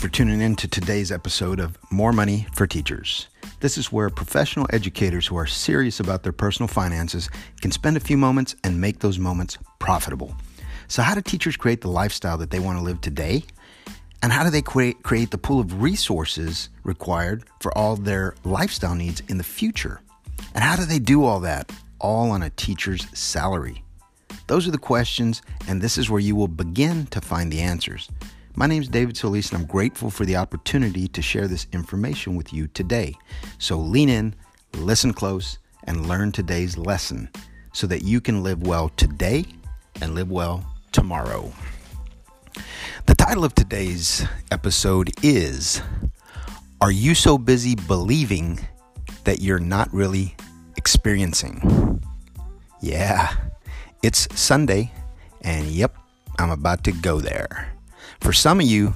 for tuning in to today's episode of More Money for Teachers. This is where professional educators who are serious about their personal finances can spend a few moments and make those moments profitable. So, how do teachers create the lifestyle that they want to live today? And how do they create, create the pool of resources required for all their lifestyle needs in the future? And how do they do all that all on a teacher's salary? Those are the questions, and this is where you will begin to find the answers. My name is David Solis, and I'm grateful for the opportunity to share this information with you today. So lean in, listen close, and learn today's lesson so that you can live well today and live well tomorrow. The title of today's episode is Are You So Busy Believing That You're Not Really Experiencing? Yeah, it's Sunday, and yep, I'm about to go there. For some of you,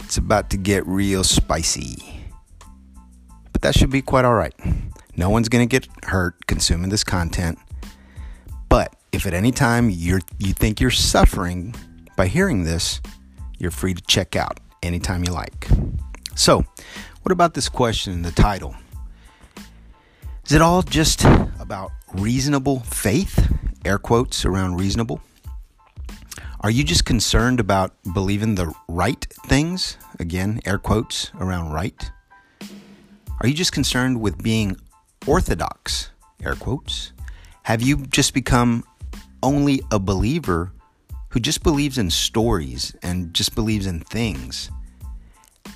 it's about to get real spicy. But that should be quite all right. No one's going to get hurt consuming this content. But if at any time you you think you're suffering by hearing this, you're free to check out anytime you like. So, what about this question in the title? Is it all just about reasonable faith? Air quotes around reasonable. Are you just concerned about believing the right things? Again, air quotes around right. Are you just concerned with being orthodox? Air quotes. Have you just become only a believer who just believes in stories and just believes in things?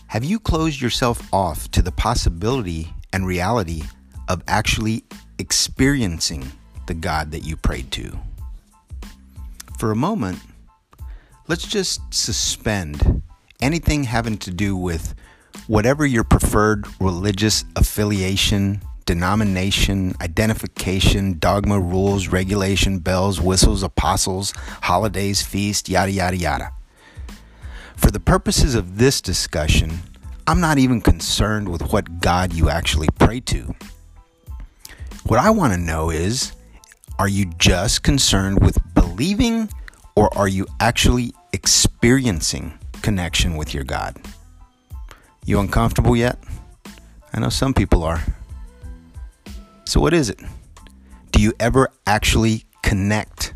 Have you closed yourself off to the possibility and reality of actually experiencing the God that you prayed to? For a moment, let's just suspend anything having to do with whatever your preferred religious affiliation, denomination, identification, dogma, rules, regulation, bells, whistles, apostles, holidays, feasts, yada, yada, yada. For the purposes of this discussion, I'm not even concerned with what God you actually pray to. What I want to know is are you just concerned with believing or are you actually experiencing connection with your God? You uncomfortable yet? I know some people are. So, what is it? Do you ever actually connect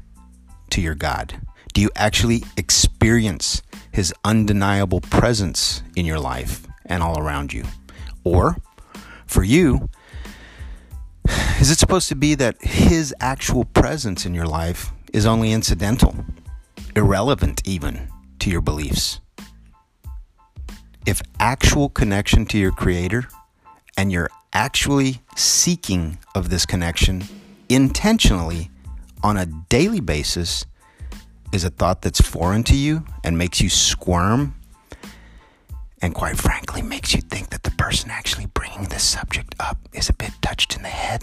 to your God? Do you actually experience His undeniable presence in your life and all around you? Or, for you, is it supposed to be that His actual presence in your life is only incidental? Irrelevant even to your beliefs. If actual connection to your Creator and you're actually seeking of this connection intentionally on a daily basis is a thought that's foreign to you and makes you squirm and quite frankly makes you think that the person actually bringing this subject up is a bit touched in the head,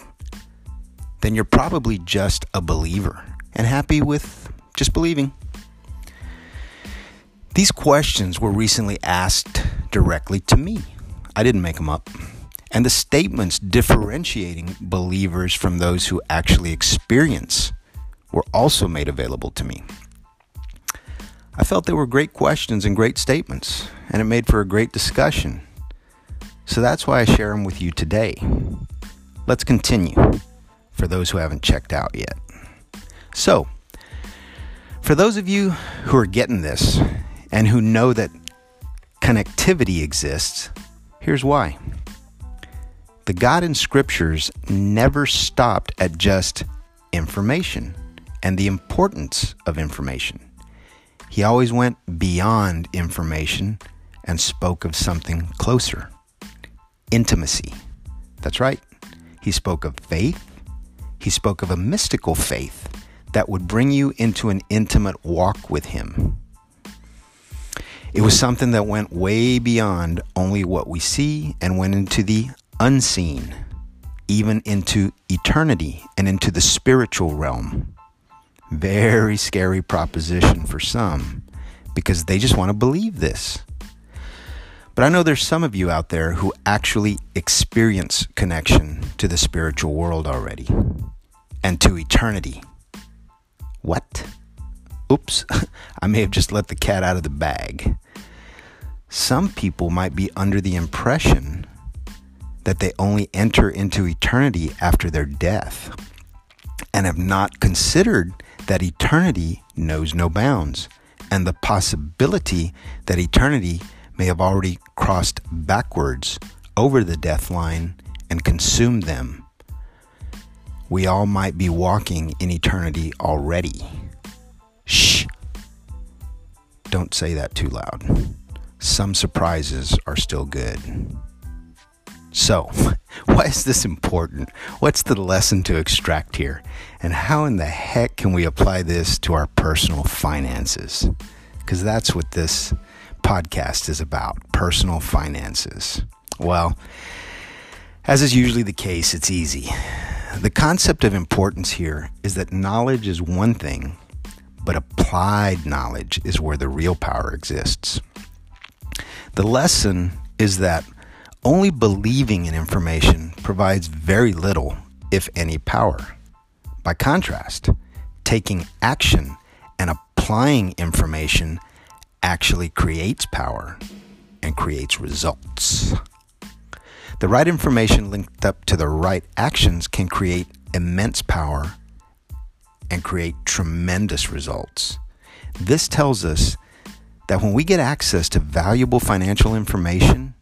then you're probably just a believer and happy with just believing. These questions were recently asked directly to me. I didn't make them up. And the statements differentiating believers from those who actually experience were also made available to me. I felt they were great questions and great statements, and it made for a great discussion. So that's why I share them with you today. Let's continue for those who haven't checked out yet. So, for those of you who are getting this and who know that connectivity exists, here's why. The God in scriptures never stopped at just information and the importance of information. He always went beyond information and spoke of something closer intimacy. That's right. He spoke of faith. He spoke of a mystical faith that would bring you into an intimate walk with Him. It was something that went way beyond only what we see and went into the unseen, even into eternity and into the spiritual realm. Very scary proposition for some because they just want to believe this. But I know there's some of you out there who actually experience connection to the spiritual world already and to eternity. What? Oops, I may have just let the cat out of the bag. Some people might be under the impression that they only enter into eternity after their death and have not considered that eternity knows no bounds and the possibility that eternity may have already crossed backwards over the death line and consumed them. We all might be walking in eternity already. Shh. Don't say that too loud. Some surprises are still good. So, why is this important? What's the lesson to extract here? And how in the heck can we apply this to our personal finances? Because that's what this podcast is about personal finances. Well, as is usually the case, it's easy. The concept of importance here is that knowledge is one thing, but applied knowledge is where the real power exists. The lesson is that only believing in information provides very little, if any, power. By contrast, taking action and applying information actually creates power and creates results. The right information linked up to the right actions can create immense power and create tremendous results. This tells us that when we get access to valuable financial information,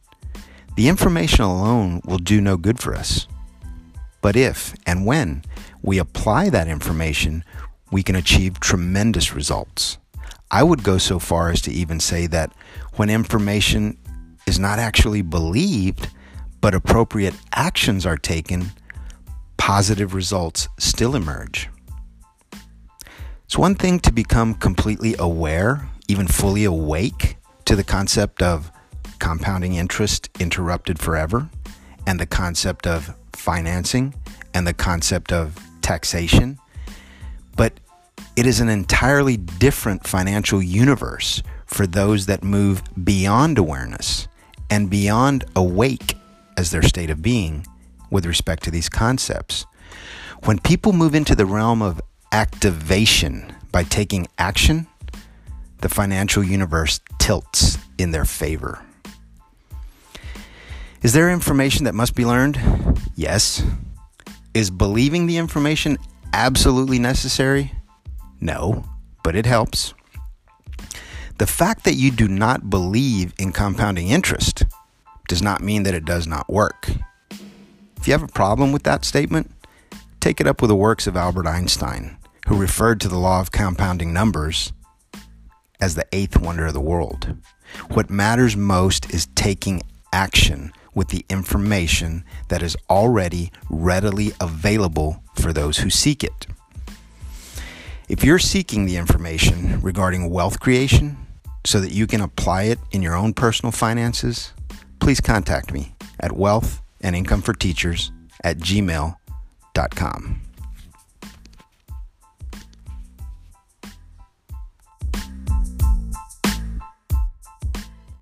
the information alone will do no good for us. But if and when we apply that information, we can achieve tremendous results. I would go so far as to even say that when information is not actually believed, but appropriate actions are taken, positive results still emerge. It's one thing to become completely aware, even fully awake to the concept of compounding interest interrupted forever, and the concept of financing, and the concept of taxation. But it is an entirely different financial universe for those that move beyond awareness and beyond awake as their state of being with respect to these concepts. When people move into the realm of activation by taking action, the financial universe tilts in their favor. Is there information that must be learned? Yes. Is believing the information absolutely necessary? No, but it helps. The fact that you do not believe in compounding interest does not mean that it does not work. If you have a problem with that statement, take it up with the works of Albert Einstein, who referred to the law of compounding numbers as the eighth wonder of the world. What matters most is taking action with the information that is already readily available for those who seek it. If you're seeking the information regarding wealth creation so that you can apply it in your own personal finances, please contact me at wealth and income for teachers at gmail.com.